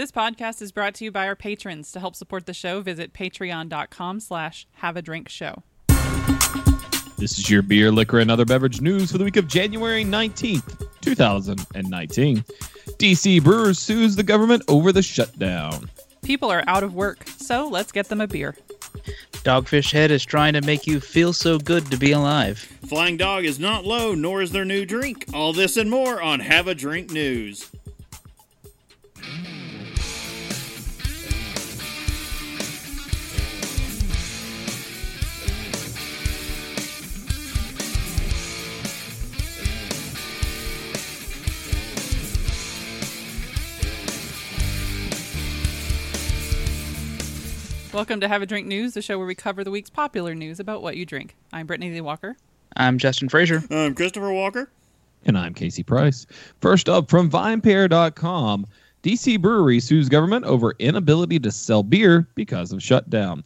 This podcast is brought to you by our patrons. To help support the show, visit patreon.com slash have a drink show. This is your beer, liquor, and other beverage news for the week of January 19th, 2019. DC Brewers sues the government over the shutdown. People are out of work, so let's get them a beer. Dogfish Head is trying to make you feel so good to be alive. Flying Dog is not low, nor is their new drink. All this and more on Have a Drink News. Welcome to Have a Drink News, the show where we cover the week's popular news about what you drink. I'm Brittany Lee Walker. I'm Justin Frazier. I'm Christopher Walker. And I'm Casey Price. First up from VinePair.com, DC Brewery sues government over inability to sell beer because of shutdown.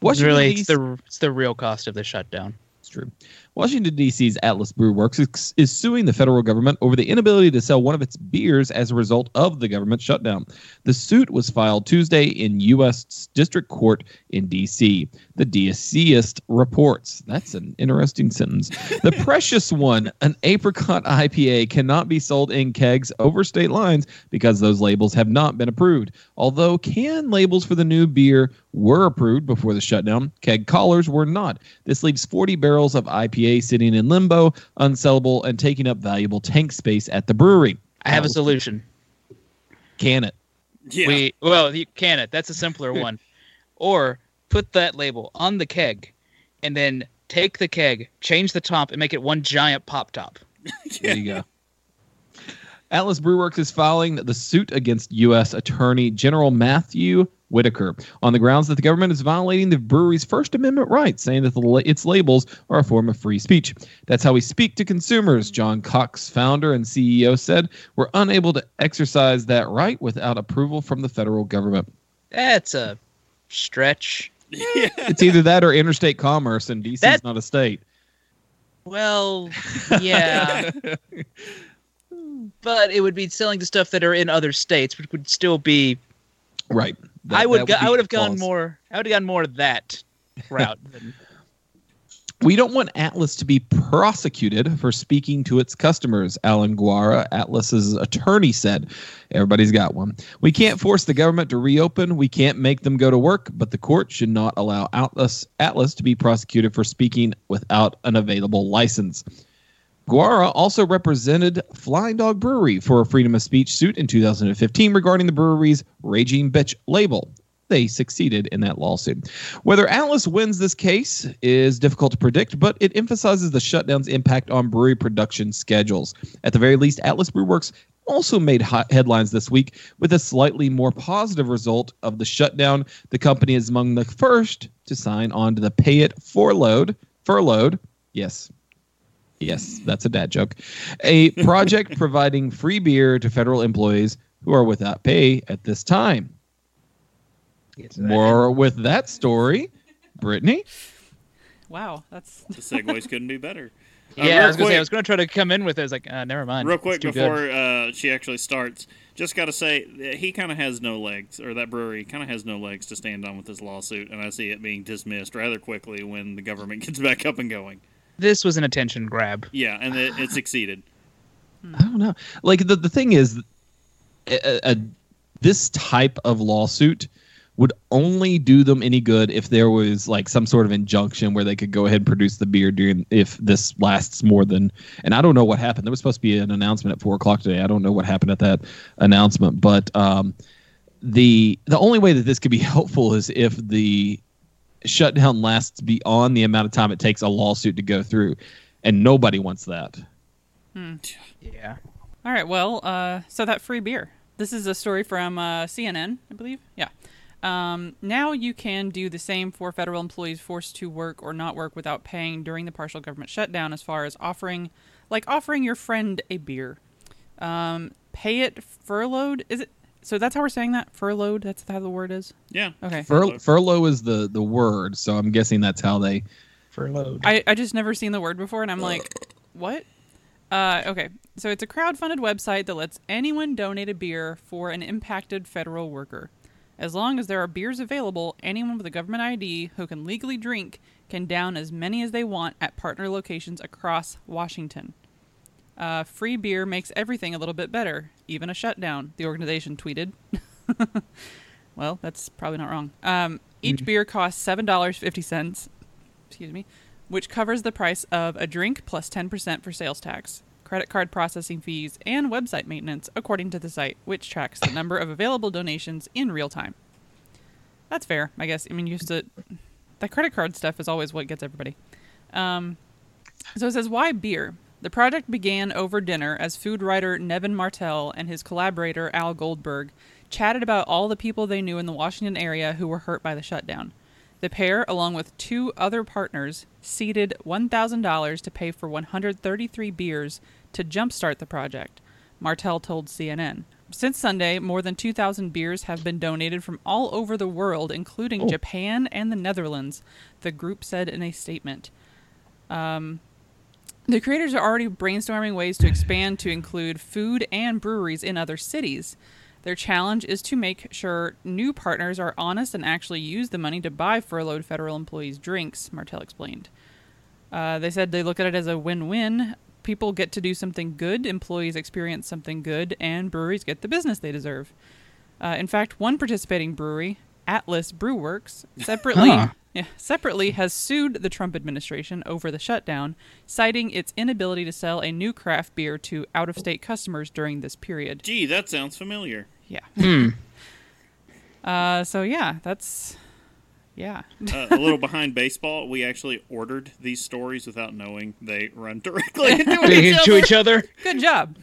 What's really, it's the it's the real cost of the shutdown. It's true. Washington, D.C.'s Atlas Brew Works is, is suing the federal government over the inability to sell one of its beers as a result of the government shutdown. The suit was filed Tuesday in U.S. District Court in D.C. The DCist reports. That's an interesting sentence. The precious one, an apricot IPA, cannot be sold in kegs over state lines because those labels have not been approved. Although can labels for the new beer were approved before the shutdown, keg collars were not. This leaves 40 barrels of IPA sitting in limbo, unsellable, and taking up valuable tank space at the brewery. I have a solution. Can it? Yeah. We well, you can it. That's a simpler one. Or put that label on the keg, and then take the keg, change the top, and make it one giant pop top. There you go. Atlas Brewworks is filing the suit against U.S. Attorney General Matthew Whitaker on the grounds that the government is violating the brewery's First Amendment rights, saying that the, la- its labels are a form of free speech. That's how we speak to consumers, John Cox, founder and CEO, said. We're unable to exercise that right without approval from the federal government. That's a stretch. Yeah. It's either that or interstate commerce, and D.C. is That- not a state. Well, yeah, but it would be selling to stuff that are in other states, which would still be. Right. That- I would that go, I would have gone more. I would have gone more that route. Than, We don't want Atlas to be prosecuted for speaking to its customers, Alan Gura, Atlas's attorney, said. Everybody's got one. We can't force the government to reopen. We can't make them go to work, but the court should not allow Atlas, Atlas to be prosecuted for speaking without an available license. Gura also represented Flying Dog Brewery for a freedom of speech suit in 2015 regarding the brewery's Raging Bitch label. They succeeded in that lawsuit. Whether Atlas wins this case is difficult to predict, but it emphasizes the shutdown's impact on brewery production schedules. At the very least, Atlas Brewworks also made headlines this week with a slightly more positive result of the shutdown. The company is among the first to sign on to the pay it furloughed, furloughed, yes, Yes, that's a dad joke. A project providing free beer to federal employees who are without pay at this time. More with that story, Brittany. Wow, that's The segues couldn't be better. Uh, yeah, I was gonna say I was gonna try to come in with it. I was like, uh, never mind. Real quick before uh, she actually starts, just got to say he kind of has no legs, or that brewery kind of has no legs to stand on with this lawsuit, and I see it being dismissed rather quickly when the government gets back up and going. this was an attention grab. Yeah, and it, it succeeded. I don't know. Like the the thing is, a, a, this type of lawsuit would only do them any good if there was like some sort of injunction where they could go ahead and produce the beer during if this lasts more than. And I don't know what happened. There was supposed to be an announcement at four o'clock today. I don't know what happened at that announcement, but um, the the only way that this could be helpful is if the shutdown lasts beyond the amount of time it takes a lawsuit to go through, and nobody wants that. Yeah. All right. Well, uh, so that free beer. This is a story from uh, CNN, I believe. Yeah. Um, now you can do the same for federal employees forced to work or not work without paying during the partial government shutdown, as far as offering, like offering your friend a beer. Um, pay it furloughed. Is it? So that's how we're saying that furloughed. That's how the word is. Yeah. Okay. Fur- furlough is the the word, so I'm guessing that's how they. Furloughed. I, I just never seen the word before, and I'm like, what? Uh, okay, so it's a crowd-funded website that lets anyone donate a beer for an impacted federal worker. As long as there are beers available, anyone with a government ID who can legally drink can down as many as they want at partner locations across Washington. Uh, free beer makes everything a little bit better, even a shutdown, the organization tweeted. well, that's probably not wrong. Um, each beer costs $7.50, excuse me, which covers the price of a drink plus 10% for sales tax, credit card processing fees, and website maintenance, according to the site, which tracks the number of available donations in real time. That's fair, I guess. I mean, used to the credit card stuff is always what gets everybody. Um, so it says, why beer? The project began over dinner as food writer Nevin Martell and his collaborator Al Goldberg chatted about all the people they knew in the Washington area who were hurt by the shutdown. The pair, along with two other partners, seeded $1,000 to pay for 133 beers to jumpstart the project, Martell told CNN. Since Sunday, more than 2,000 beers have been donated from all over the world, including Oh. Japan and the Netherlands, the group said in a statement. Um, the creators are already brainstorming ways to expand to include food and breweries in other cities. Their challenge is to make sure new partners are honest and actually use the money to buy furloughed federal employees drinks, Martell explained. Uh, they said they look at it as a win win. People get to do something good, employees experience something good, and breweries get the business they deserve. Uh, in fact, one participating brewery, Atlas Brewworks, separately Huh. yeah, separately has sued the Trump administration over the shutdown, citing its inability to sell a new craft beer to out-of-state customers during this period. Gee, that sounds familiar. Yeah. Hmm. Uh, so yeah, that's yeah. Uh, a little behind baseball. We actually ordered these stories without knowing they run directly into each to other. each other. Good job.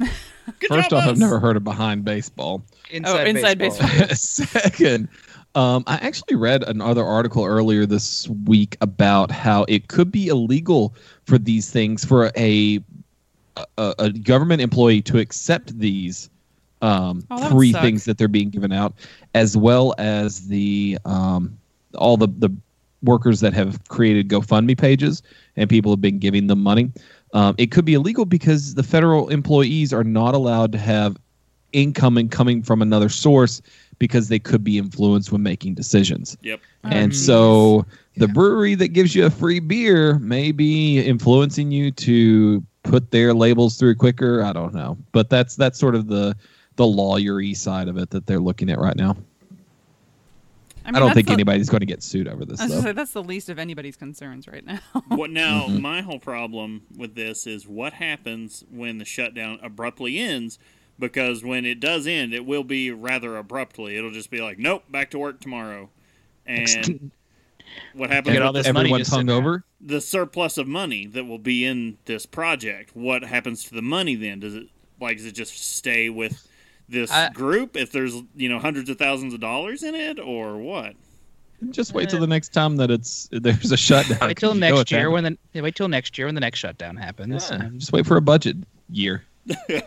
Good First job, off, I've never heard of behind baseball. Inside, inside baseball. Second, um, I actually read another article earlier this week about how it could be illegal for these things for a a, a government employee to accept these um, Oh, free suck. things that they're being given out, as well as the um, all the the workers that have created GoFundMe pages and people have been giving them money. Um, it could be illegal because the federal employees are not allowed to have income and coming from another source because they could be influenced when making decisions. Yep. And Um, so the Yeah. brewery that gives you a free beer may be influencing you to put their labels through quicker. I don't know, but that's that's sort of the the lawyery side of it that they're looking at right now. I, mean, don't think the, anybody's going to get sued over this I was say, that's the least of anybody's concerns right now. What now? Mhm. My whole problem with this is what happens when the shutdown abruptly ends. Because when it does end, it will be rather abruptly. It'll just be like, nope, back to work tomorrow. And what happens Get all this money Everyone just hung over. the surplus of money that will be in this project? What happens to the money then? Does it like does it just stay with this I- group if there's you know hundreds of thousands of dollars in it or what? Just wait till the next time that it's there's a shutdown. Wait till 'cause you know next year when the wait till next year when the next shutdown happens. Yeah, just wait for a budget year. All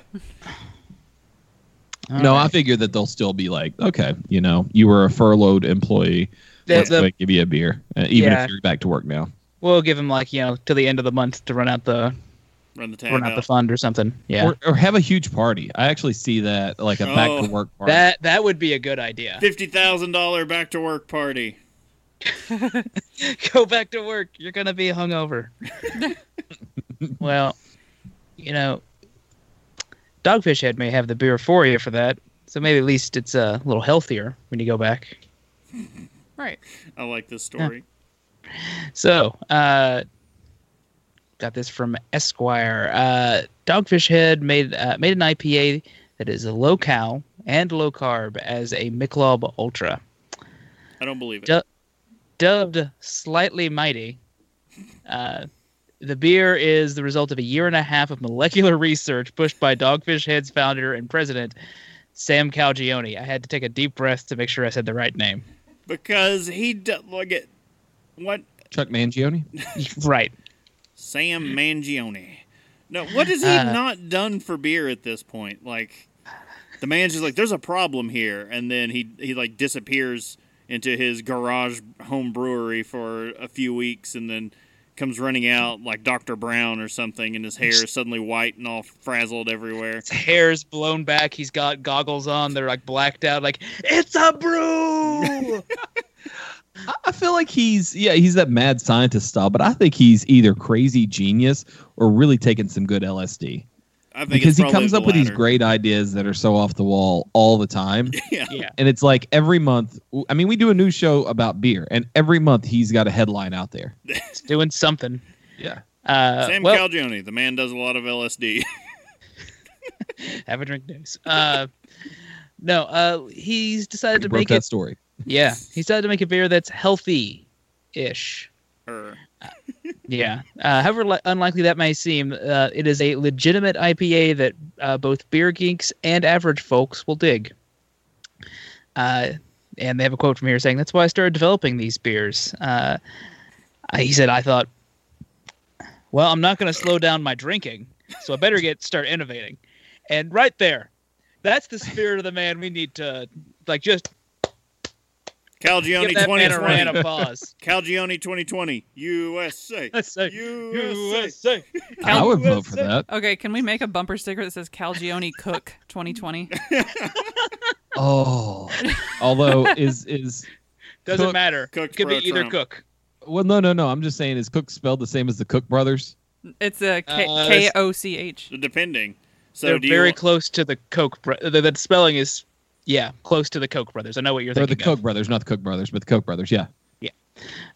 no, I figure that they'll still be like, okay, you know, you were a furloughed employee. The- Let's the- go give you a beer, uh, even Yeah. if you're back to work now. we'll give him like you know till the end of the month to run out the Run the tab run out the fund or something. Yeah, Or, or have a huge party. I actually see that like a back Oh. to work party. that that would be a good idea. Fifty thousand dollar back to work party. Go back to work. You're gonna be hungover. well, you know, Dogfish Head may have the beer for you for that. So maybe at least it's uh, a little healthier when you go back. right. I like this story. So, uh, got this from Esquire. Uh, Dogfish Head made uh, made an IPA that is low cal and low carb as a Michelob Ultra, I don't believe it. Ju- dubbed slightly mighty. Uh, the beer is the result of a year and a half of molecular research pushed by Dogfish Head's founder and president, Sam Calagione. I had to take a deep breath to make sure I said the right name. because he d- like it. What Chuck Mangione. right. Sam Mangione? No, what has he Uh, not done for beer at this point? Like the man's just like, there's a problem here, and then he he like disappears into his garage home brewery for a few weeks, and then comes running out like Dr. Brown or something, and his hair is suddenly white and all frazzled everywhere. His hair's blown back. He's got goggles on. They're like blacked out. Like it's a brew. I- I feel like he's yeah he's that mad scientist style, but I think he's either crazy genius or really taking some good LSD I think because it's he comes the up with these great ideas that are so off the wall all the time. yeah. yeah. and it's like every month i mean we do a new show about beer and every month he's got a headline out there It's doing something. yeah Uh, Sam well, Calagione, the man does a lot of LSD. have a drink news. Uh, no, uh, he's decided to broke make that it. story Yeah, he decided to make a beer that's healthy-ish. Or Yeah. Uh, however li- unlikely that may seem, uh, it is a legitimate IPA that uh, both beer geeks and average folks will dig. Uh, and they have a quote from here saying, "That's why I started developing these beers." Uh, he said, "I thought, well, I'm not going to slow down my drinking, so I better get start innovating." And right there, that's the spirit of the man we need to like just Calagione give that man a round 2020. of applause. Calagione 2020. USA. Let's say, USA. i would vote for that Okay, can we make a bumper sticker that says Calagione Cook 2020? oh although is is Doesn't Cook- matter. Cook Could be pro either Trump. cook. well no no no i'm just saying is cook spelled the same as the cook brothers It's a K Uh, K O C H. Depending. So They're very you, close to the Koch. Bro- the, the spelling is, yeah, close to the Koch brothers. I know what you're they're the Koch cook brothers not the Koch brothers but the Koch brothers yeah Yeah.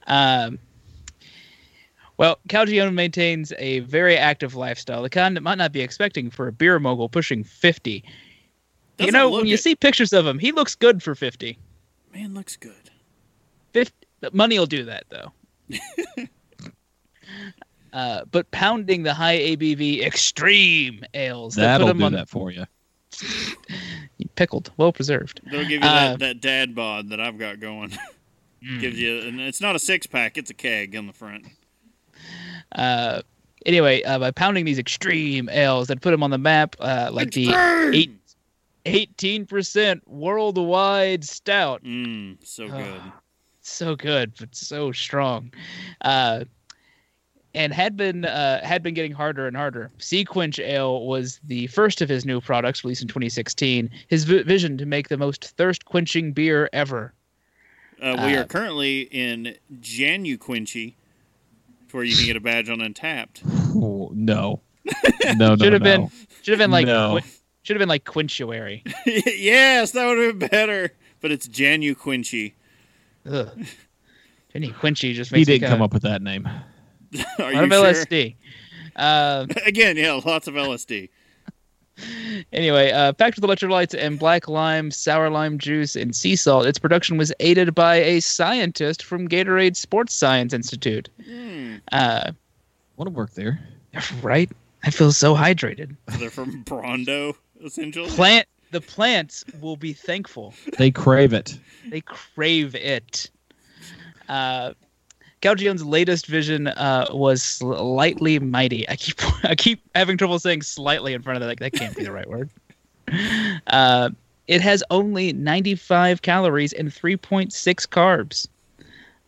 Um, well, Calagione maintains a very active lifestyle, the kind that might not be expecting for a beer mogul pushing fifty. you Doesn't know, look when you it. see pictures of him, he looks good for fifty. man looks good. 50 money will do that though. uh, but pounding the high ABV extreme ales that that'll put him do on that for you pickled, well preserved. They'll give you Uh, that, that dad bod that I've got going. Mm. Gives you, and it's not a six pack; it's a keg on the front. Uh, anyway, uh, by pounding these extreme ales that put them on the map, uh, like the eight, 18% worldwide stout. Mmm, so good. So good, but so strong. And had been uh, had been getting harder and harder. Sea Quench Ale was the first of his new products released in 2016. His vi- vision to make the most thirst quenching beer ever. Uh, we Uh, are currently in Janu Quincy, where you can get a badge on Untappd. Oh, no no no Should have no. been should have been like No. Quen- should have been like Quenchuary. yes, that would have been better. But it's Janu Quincy. Ugh. Jenny Quenchy just he makes me didn't kinda- come up with that name Are Lot you of sure? LSD. Uh, Again, yeah, lots of LSD. anyway, uh, packed with electrolytes and black lime, sour lime juice, and sea salt, its production was aided by a scientist from Gatorade Sports Science Institute. Hmm. Uh, want to work there right? I feel so hydrated. So they're from Brawndo, essentially. Plant the plants will be thankful. they crave it They crave it. Uh, Calagione's latest vision uh, was slightly mighty. I keep I keep having trouble saying slightly in front of that. Like that can't be the right word. Uh, it has only 95 calories and 3.6 carbs.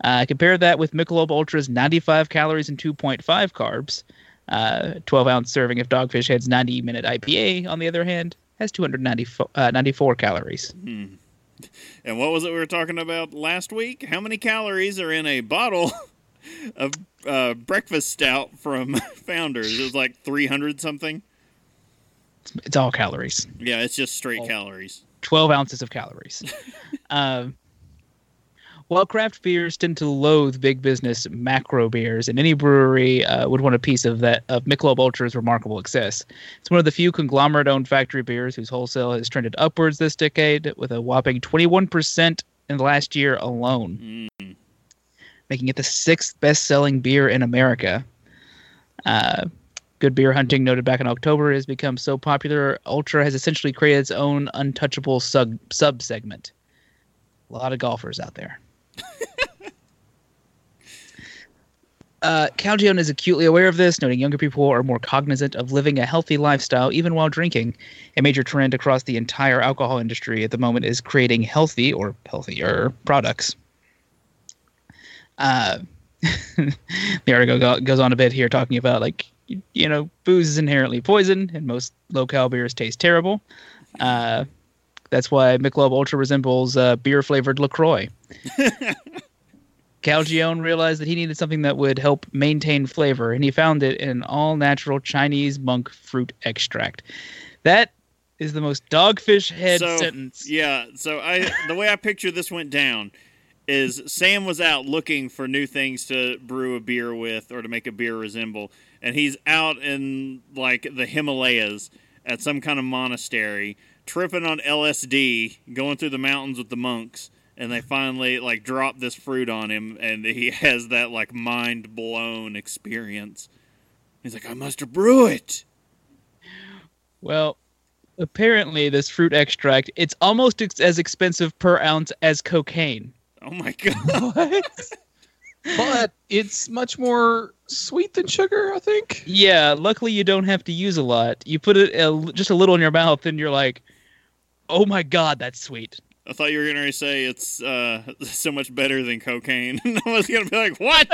Uh, compare that with Michelob Ultra's 95 calories and 2.5 carbs. Uh, 12 ounce serving of Dogfish Head's 90 minute IPA, on the other hand, has 294 uh, 94 calories. And what was it we were talking about last week? How many calories are in a bottle of uh, breakfast stout from Founders? It was like 300 something. It's all calories. Yeah, it's just straight Oh. calories. 12 ounces of calories. um, while craft beers tend to loathe big business macro beers, and any brewery uh, would want a piece of that of Michelob Ultra's remarkable success. It's one of the few conglomerate-owned factory beers whose wholesale has trended upwards this decade, with a whopping 21% in the last year alone, Mm. making it the sixth best-selling beer in America. Uh, Good Beer Hunting noted back in October has become so popular, Ultra has essentially created its own untouchable sub sub segment. A lot of golfers out there. uh, is acutely aware of this, noting younger people are more cognizant of living a healthy lifestyle even while drinking. A major trend across the entire alcohol industry at the moment is creating healthy or healthier products. Uh, the article go- goes on a bit here talking about like you, know booze is inherently poison and most low-cal beers taste terrible. Uh, that's why Michelob Ultra resembles uh, beer-flavored Lacroix. Calagione realized that he needed something that would help maintain flavor, and he found it in an all-natural Chinese monk fruit extract. That is the most dogfish head so, sentence. Yeah, so I the way I picture this went down is Sam was out looking for new things to brew a beer with or to make a beer resemble, and he's out in like the Himalayas at some kind of monastery, tripping on LSD, going through the mountains with the monks, and they finally like drop this fruit on him, and he has that like mind blown experience. He's like, I must brew it. Well, apparently this fruit extract it's almost ex- as expensive per ounce as cocaine. Oh my god! But it's much more sweet than sugar, I think. Yeah, luckily you don't have to use a lot. You put it a, just a little in your mouth, and you're like, "Oh my god, that's sweet." I thought you were gonna say it's uh, so much better than cocaine. I was gonna be like, "What?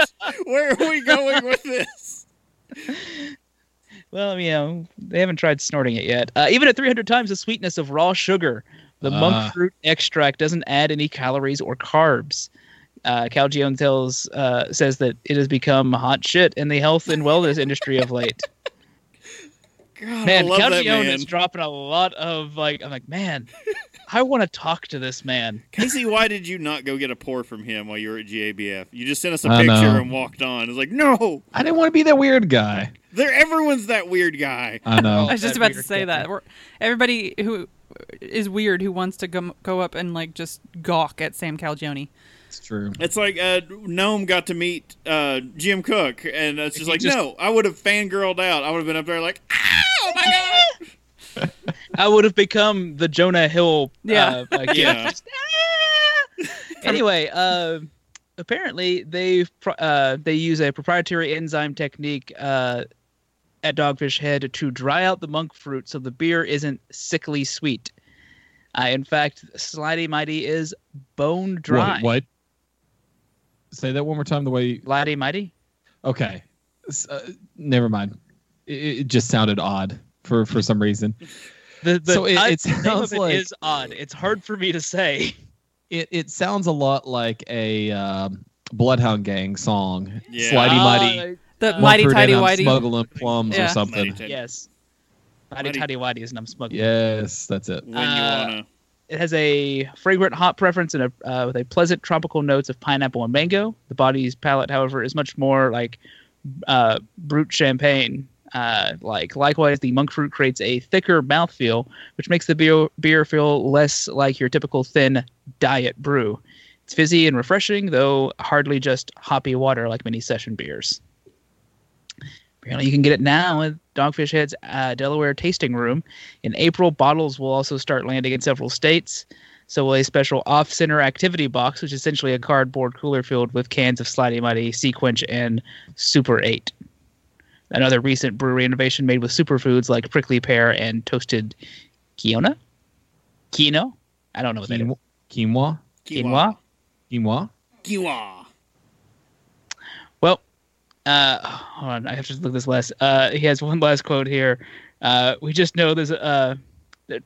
Where are we going with this?" Well, you know, they haven't tried snorting it yet. Uh, even at 300 times the sweetness of raw sugar, the Ah. monk fruit extract doesn't add any calories or carbs. Uh, Calagione tells uh, says that it has become hot shit in the health and wellness industry of late. God, man, I love that Calagione man. is dropping a lot of like. I'm like, man, I want to talk to this man. Casey, why did you not go get a pour from him while you were at GABF? You just sent us a I picture know. and walked on. It's like, no, I didn't want to be that weird guy. there. Everyone's that weird guy. I know. I was just that about to say guy. that. We're, everybody who is weird who wants to go, go up and like just gawk at Sam Calagione. it's true. It's like uh, Gnome got to meet uh, Jim Koch, and it's just he like, just- no, I would have fangirled out. I would have been up there like, "Ah, oh my god. I would have become the Jonah Hill. Yeah. Uh, like, Yeah. just, "Ah!" anyway, uh, apparently they uh, they use a proprietary enzyme technique uh, at Dogfish Head to dry out the monk fruit so the beer isn't sickly sweet. Uh, in fact, Slidey Mighty is bone dry. What, what? Say that one more time. The way. Slidey Mighty. Okay. Uh, never mind. It, it just sounded odd for for some reason. The, the So it- it sounds of it like- is odd. It's hard for me to say. It it sounds a lot like a um, Bloodhound Gang song. Yeah. Slidey mighty. Uh, The Uh, mighty Mumford tidy and whitey. smuggling plums Yeah. or something. Mighty yes. Mighty Mighty- Tidy Whitey is an I'm smuggling. Yes, that's it. When you Uh, wanna. It has a fragrant hop preference and a uh, with a pleasant tropical notes of pineapple and mango. The body's palate, however, is much more like uh, brut champagne. Uh, like likewise, the monk fruit creates a thicker mouthfeel, which makes the beer beer feel less like your typical thin diet brew. It's fizzy and refreshing, though hardly just hoppy water like many session beers. Apparently, you can get it now at Dogfish Head's uh, Delaware Tasting Room. In April, bottles will also start landing in several states. So will a special off-center activity box, which is essentially a cardboard cooler filled with cans of Slidey Mighty, SeaQuench, and Super 8. Another recent brewery innovation made with superfoods like prickly pear and toasted quinoa. Quinoa? I don't know what that is. Quinoa. Quinoa. Quinoa? Quinoa. Well, uh, hold on. I have to look this last. Uh, he has one last quote here. Uh, we just know there's a. Uh,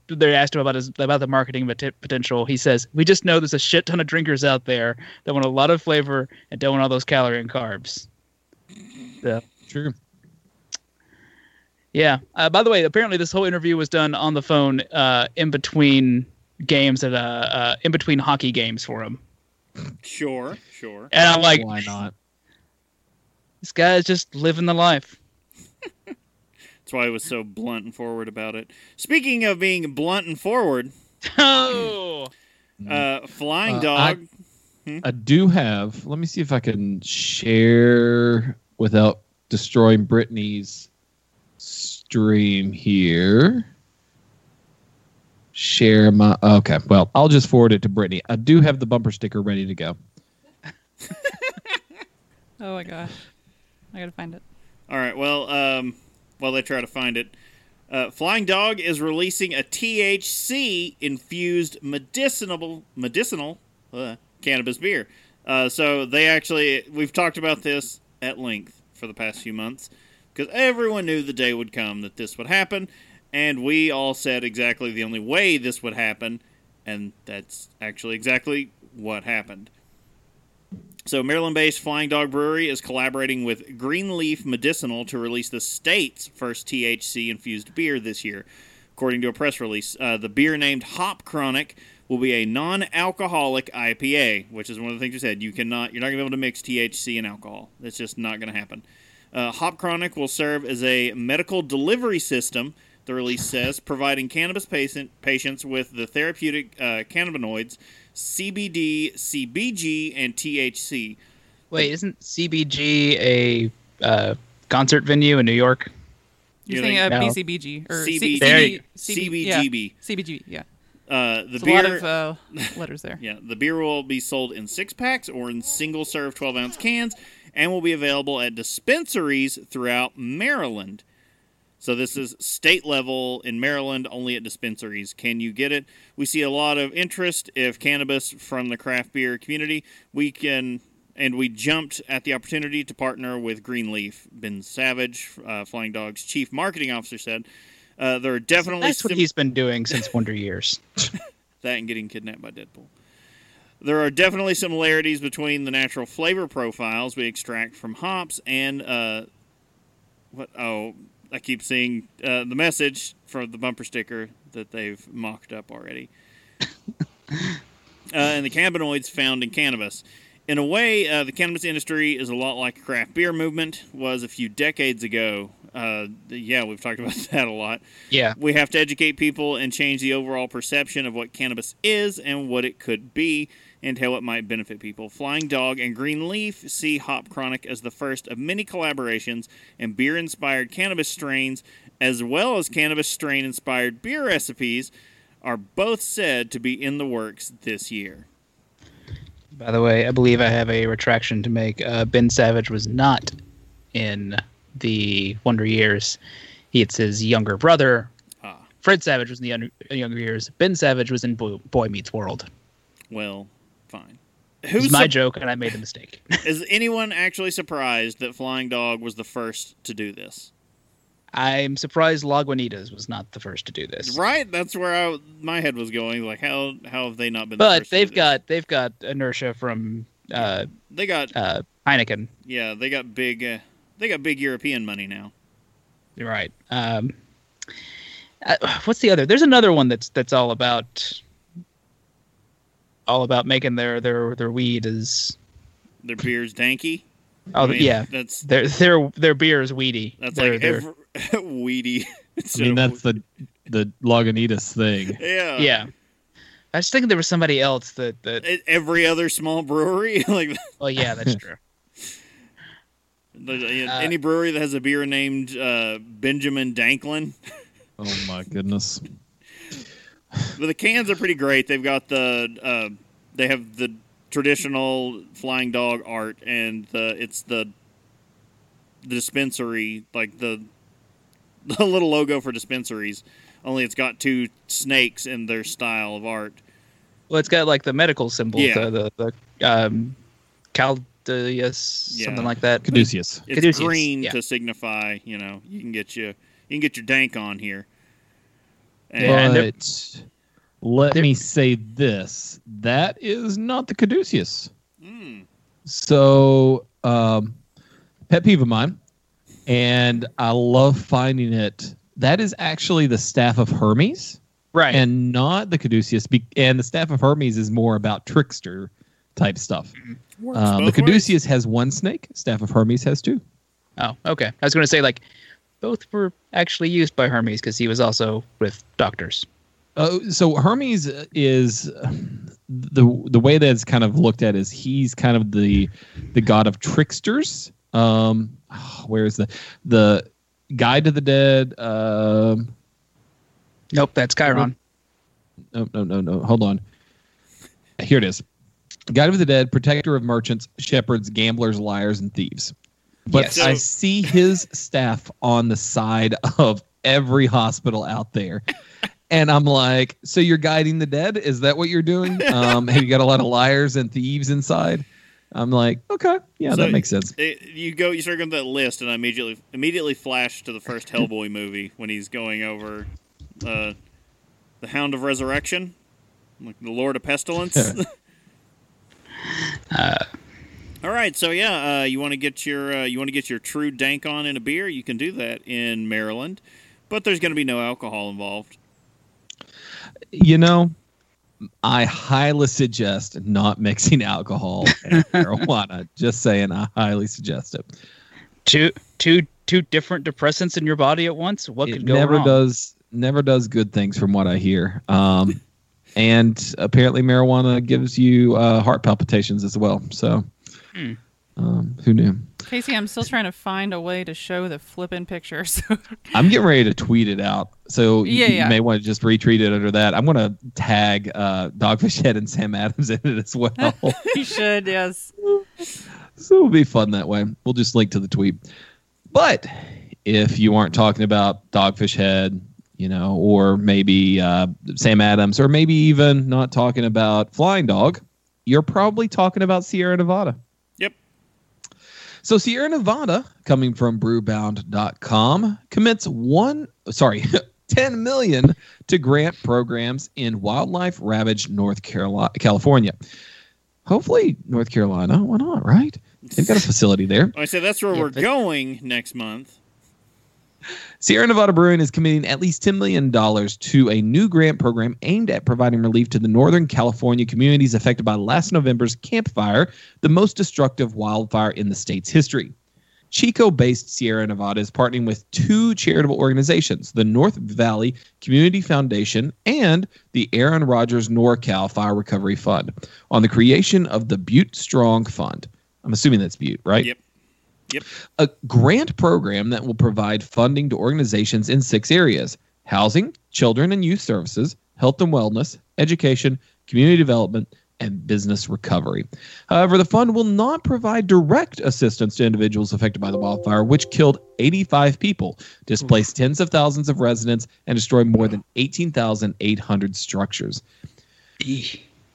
they asked him about his about the marketing potential. He says, "We just know there's a shit ton of drinkers out there that want a lot of flavor and don't want all those calorie and carbs." So, True. Yeah. Uh, by the way, apparently this whole interview was done on the phone uh, in between games at uh, uh, in between hockey games for him. Sure, sure. And I'm like, Why not? this guy is just living the life. That's why I was so blunt and forward about it. Speaking of being blunt and forward, Oh. uh, Flying Uh, Dog. I do have. Let me see if I can share without destroying Brittany's stream here. Share my. Okay, well, I'll just forward it to Brittany. I do have the bumper sticker ready to go. Oh my gosh. I gotta find it. All right. Well, um, while they try to find it, uh, Flying Dog is releasing a THC infused medicinal medicinal uh, cannabis beer. Uh, so they actually, we've talked about this at length for the past few months because everyone knew the day would come that this would happen, and we all said exactly the only way this would happen, and that's actually exactly what happened. So, Maryland based Flying Dog Brewery is collaborating with Greenleaf Medicinal to release the state's first THC infused beer this year. According to a press release, uh, the beer named Hop Chronic will be a non alcoholic IPA, which is one of the things you said. You cannot, you're not going to be able to mix THC and alcohol. It's just not going to happen. Uh, Hop Chronic will serve as a medical delivery system, the release says, providing cannabis patient, patients with the therapeutic uh, cannabinoids CBD, CBG, and THC. Wait, isn't CBG a uh, concert venue in New York? You're You're saying uh, No. BCBG or CBG. C- There you- yeah, CBGB. CBG. Yeah, Uh, the It's beer, a lot of uh, letters there. yeah, the beer will be sold in six packs or in single serve 12 ounce cans, and will be available at dispensaries throughout Maryland. So this is state level in Maryland, only at dispensaries. Can you get it? We see a lot of interest if cannabis from the craft beer community. We can, and we jumped at the opportunity to partner with Greenleaf. Ben Savage, uh, Flying Dog's chief marketing officer, said uh, there are definitely That's what he's been doing since Wonder Years. that and getting kidnapped by Deadpool. There are definitely similarities between the natural flavor profiles we extract from hops and uh, what? Oh, I keep seeing uh, the message from the bumper sticker that they've mocked up already. uh, and the cannabinoids found in cannabis. In a way, uh, the cannabis industry is a lot like the craft beer movement was a few decades ago. Uh, yeah, we've talked about that a lot. Yeah. We have to educate people and change the overall perception of what cannabis is and what it could be and how it might benefit people. Flying Dog and Green Leaf see Hop Chronic as the first of many collaborations and beer inspired cannabis strains, as well as cannabis strain inspired beer recipes, are both said to be in the works this year. By the way, I believe I have a retraction to make. Uh, ben Savage was not in the Wonder Years. He, it's his younger brother. Ah. Fred Savage was in the younger, years. Ben Savage was in Boy, Boy Meets World. Well, Who's my sup- joke, and I made the mistake. is anyone actually surprised that Flying Dog was the first to do this? I'm surprised Lagunitas was not the first to do this. Right? That's where I, my head was going. Like, how how have they not been? the But do they've this? got they've got inertia from uh, they got uh, Heineken. yeah they got big uh, they got big European money now. You're right. Um, uh, what's the other? There's another one that's that's all about all about making their their their weed is. Their beer's danky. Oh I mean, yeah, that's their their their beer is weedy. that's They're- like every, weedy. I mean, of that's the the Lagunitas thing. yeah yeah. I was thinking there was somebody else that that. Every other small brewery, like Well, yeah, that's true. the- Uh, any brewery that has a beer named uh, Benjamin Danklin. Oh my goodness. But the cans are pretty great. They've got the uh, they have the traditional flying dog art, and the it's the the dispensary like the the little logo for dispensaries. Only it's got two snakes in their style of art. Well, it's got like the medical symbol, Yeah. the the, the um, Caldeus, Yeah. something like that. Caduceus. It's Caduceus, green yeah. to signify, you know, you can get you you can get your dank on here. And Yeah, and they're- But let they're- me say this: that is not the Caduceus. Mm, So, um, pet peeve of mine, and I love finding it. That is actually the staff of Hermes, Right. and not the Caduceus. Be- and the staff of Hermes is more about trickster type stuff. works Um, the both ways. Caduceus has one snake. Staff of Hermes has two. oh, okay. I was going to say like both were actually used by Hermes because he was also with doctors. Oh, so Hermes is the the way that it's kind of looked at is he's kind of the the god of tricksters. Um, where is the the Guide to the Dead? Um, Nope, that's Chiron. no, no, no, no. Hold on. Here it is. Guide of the Dead, protector of merchants, shepherds, gamblers, liars, and thieves. But Yes. I see his staff on the side of every hospital out there. And I'm like, so you're guiding the dead? Is that what you're doing? Um, have you got a lot of liars and thieves inside? I'm like, okay, yeah, So- that makes sense. It, you go, you start going that list, and I immediately immediately flash to the first Hellboy movie when he's going over uh, the Hound of Resurrection, like the Lord of Pestilence. Uh, All right, so yeah, uh, you want to get your uh, you want to get your true dank on in a beer, you can do that in Maryland, but there's going to be no alcohol involved. You know, I highly suggest not mixing alcohol and marijuana. Just saying, I highly suggest it. two two two different depressants in your body at once. What it could go never wrong? does never does good things from what I hear. Um, and apparently marijuana gives you uh, heart palpitations as well. So, Hmm. um, who knew? Casey, I'm still trying to find a way to show the flipping pictures. I'm getting ready to tweet it out. So you, Yeah, you yeah. may want to just retweet it under that. I'm going to tag uh, Dogfish Head and Sam Adams in it as well. you should, yes. so it'll be fun that way. We'll just link to the tweet. But if you aren't talking about Dogfish Head, you know, or maybe uh, Sam Adams, or maybe even not talking about Flying Dog, you're probably talking about Sierra Nevada. Yep. So Sierra Nevada, coming from brewbound.com, commits one sorry, 10 million to grant programs in wildlife ravaged North Carolina, California. Hopefully North Carolina, why not, right? They've got a facility there. I said that's where Yeah, we're but- going next month. Sierra Nevada Brewing is committing at least $10 million to a new grant program aimed at providing relief to the Northern California communities affected by last November's Camp Fire, the most destructive wildfire in the state's history. Chico based Sierra Nevada is partnering with two charitable organizations, the North Valley Community Foundation and the Aaron Rodgers NorCal Fire Recovery Fund, on the creation of the Butte Strong Fund. I'm assuming that's Butte, right? Yep. Yep. a grant program that will provide funding to organizations in six areas housing, children and youth services, health and wellness, education, community development, and business recovery. However, the fund will not provide direct assistance to individuals affected by the wildfire, which killed 85 people, displaced tens of thousands of residents, and destroyed more than 18,800 structures.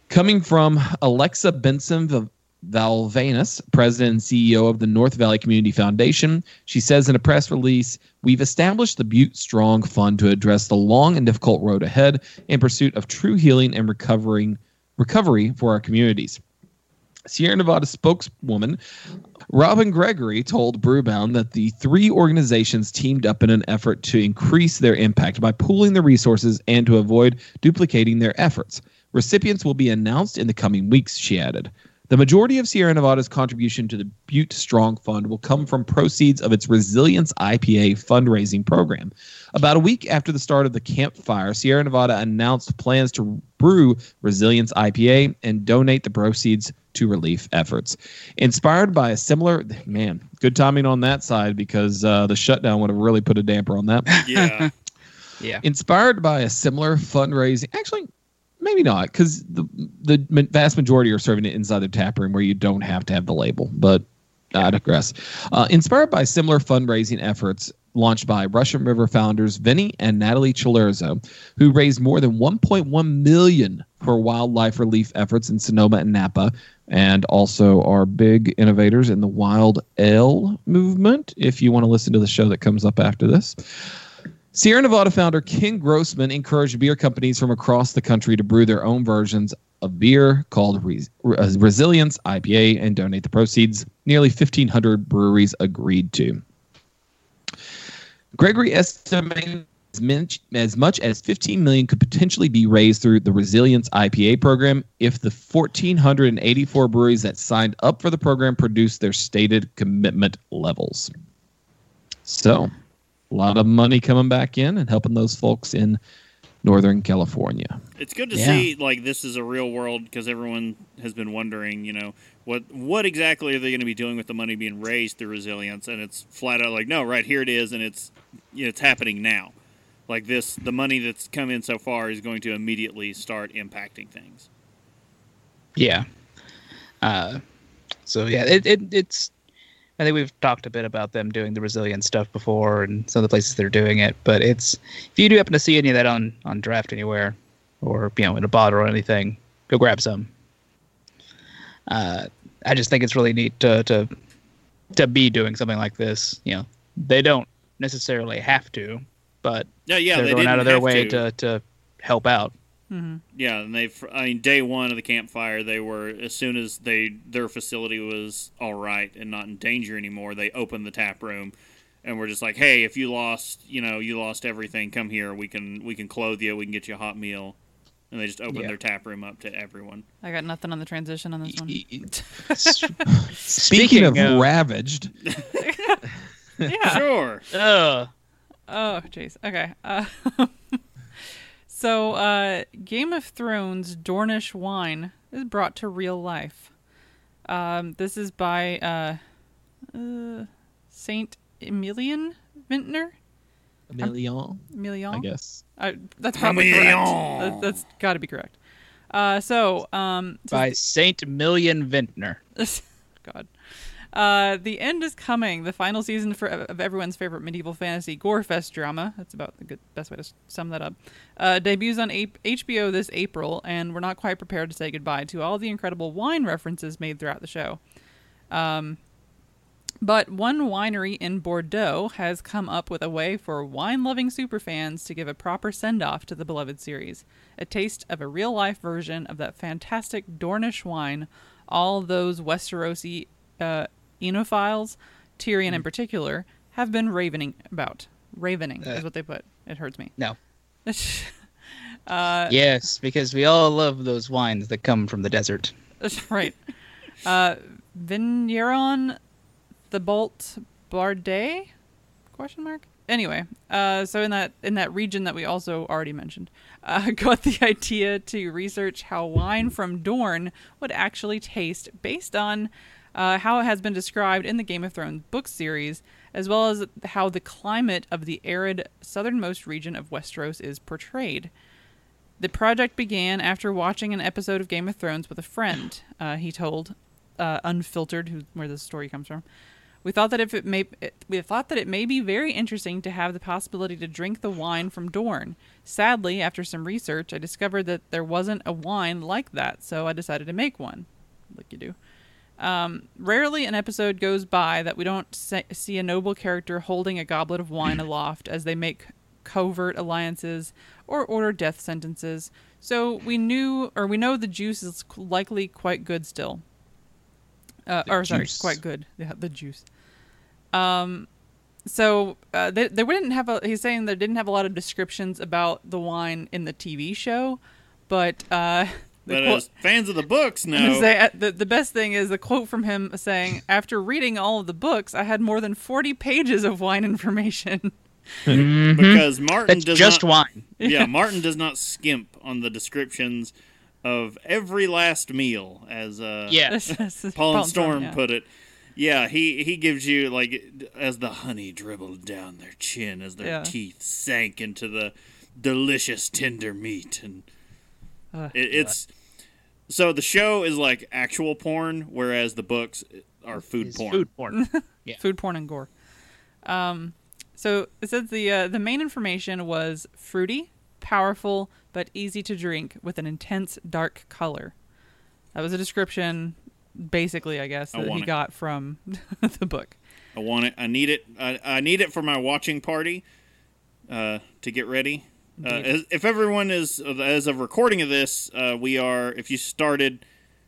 Coming from Alexa Benson of Valavanis, president and CEO of the North Valley Community Foundation, she says in a press release, We've established the Butte Strong Fund to address the long and difficult road ahead in pursuit of true healing and recovering recovery for our communities. Sierra Nevada spokeswoman Robin Gregory told Brewbound that the three organizations teamed up in an effort to increase their impact by pooling their resources and to avoid duplicating their efforts. Recipients will be announced in the coming weeks, she added. The majority of Sierra Nevada's contribution to the Butte Strong Fund will come from proceeds of its Resilience IPA fundraising program. About a week after the start of the campfire, Sierra Nevada announced plans to brew Resilience IPA and donate the proceeds to relief efforts. Inspired by a similar, man, good timing on that side because uh, the shutdown would have really put a damper on that. Yeah. Yeah. Inspired by a similar fundraising, actually, maybe not, because the the vast majority are serving it inside the tap room where you don't have to have the label. But I digress. Uh, inspired by similar fundraising efforts launched by Russian River founders Vinny and Natalie Cilurzo, who raised more than 1.1 million for wildlife relief efforts in Sonoma and Napa, and also are big innovators in the Wild Ale movement. If you want to listen to the show that comes up after this. Sierra Nevada founder Ken Grossman encouraged beer companies from across the country to brew their own versions of beer called Res- Resilience IPA and donate the proceeds. Nearly 1,500 breweries agreed to. Gregory estimated as much, as much as 15 million could potentially be raised through the Resilience IPA program if the 1,484 breweries that signed up for the program produced their stated commitment levels. So, a lot of money coming back in and helping those folks in Northern California. It's good to Yeah. see like this is a real world because everyone has been wondering, you know, what what exactly are they going to be doing with the money being raised through resilience? And it's flat out like, no, right here it is, and it's you know, it's happening now. Like this, the money that's come in so far is going to immediately start impacting things. Yeah. Uh, so yeah, it, it it's. I think we've talked a bit about them doing the resilient stuff before, and some of the places they're doing it. But it's if you do happen to see any of that on on draft anywhere, or you know in a bottle or anything, go grab some. Uh, I just think it's really neat to to to be doing something like this. You know, they don't necessarily have to, but Yeah, yeah, they're they going out of their way to. to. to help out. Hmm Yeah, and they. I mean, day one of the campfire, they were as soon as they their facility was all right and not in danger anymore. They opened the tap room, and we're just like, hey, if you lost, you know, you lost everything, come here. We can we can clothe you. We can get you a hot meal. And they just opened Yeah. their tap room up to everyone. I got nothing on the transition on this one. Speaking, of, of- ravaged, yeah. Sure. Ugh. Oh, jeez. Okay. Uh, so, uh, Game of Thrones Dornish wine is brought to real life. Um, this is by uh, uh, Saint Emilion Vintner. a million, Emilion. I guess. Uh, that's probably correct. That, that's got to be correct. Uh, so, um, so By Saint Million Vintner. God. Uh, the end is coming. The final season for of everyone's favorite medieval fantasy gorefest drama. That's about the good best way to sum that up. Uh, debuts on A- HBO this April, and we're not quite prepared to say goodbye to all the incredible wine references made throughout the show. Um, but one winery in Bordeaux has come up with a way for wine-loving superfans to give a proper send-off to the beloved series. A taste of a real-life version of that fantastic Dornish wine all those Westerosi uh, enophiles, Tyrion in particular, have been ravening about. Ravening is Uh. what they put. It hurts me. No. uh, Yes, because we all love those wines that come from the desert. right. Uh, Vigneron, the Bolt Bardet? Question mark. Anyway, uh, so in that in that region that we also already mentioned, uh, got the idea to research how wine from Dorne would actually taste based on uh, how it has been described in the Game of Thrones book series, as well as how the climate of the arid southernmost region of Westeros is portrayed. The project began after watching an episode of Game of Thrones with a friend. Uh, he told uh, Unfiltered, who, where this story comes from. We thought that if it may, we thought that it may be very interesting to have the possibility to drink the wine from Dorne. Sadly, after some research, I discovered that there wasn't a wine like that, so I decided to make one, like you do. Um, rarely an episode goes by that we don't se- see a noble character holding a goblet of wine aloft as they make covert alliances or order death sentences. So we knew, or we know, the juice is likely quite good still. Uh, or sorry, juice. quite good. Yeah, the juice. Um, so uh, they they didn't have a. He's saying they didn't have a lot of descriptions about the wine in the TV show, but uh, But quote- as fans of the books I'm know, say, uh, the, the best thing is the quote from him saying, After reading all of the books, I had more than 40 pages of wine information. Mhm. because Martin That's does just not, wine. yeah, Martin does not skimp on the descriptions of every last meal, as uh, Yeah. Paul and Storm yeah. put it. Yeah, he he gives you like as the honey dribbled down their chin as their Yeah. teeth sank into the delicious tender meat, and Ugh. it, it's so the show is like actual porn, whereas the books are food porn. Food porn. Yeah. Food porn and gore. Um, so it says the uh, the main information was fruity, powerful, but easy to drink with an intense dark color. That was a description, basically, I guess, that want he it. got from the book. I want it. I need it. I, I need it for my watching party uh, to get ready. Uh, as, if everyone is, as of recording of this, uh, we are. If you started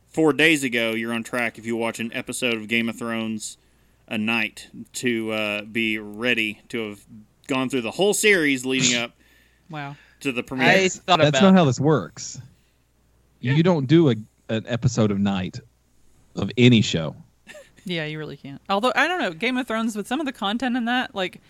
four days ago, you're on track. If you watch an episode of Game of Thrones a night to uh, be ready to have gone through the whole series leading up Wow. to the premiere. I thought That's about not how this works. You don't do a, an episode of night of any show. Yeah, you really can't. Although I don't know, Game of Thrones with some of the content in that, like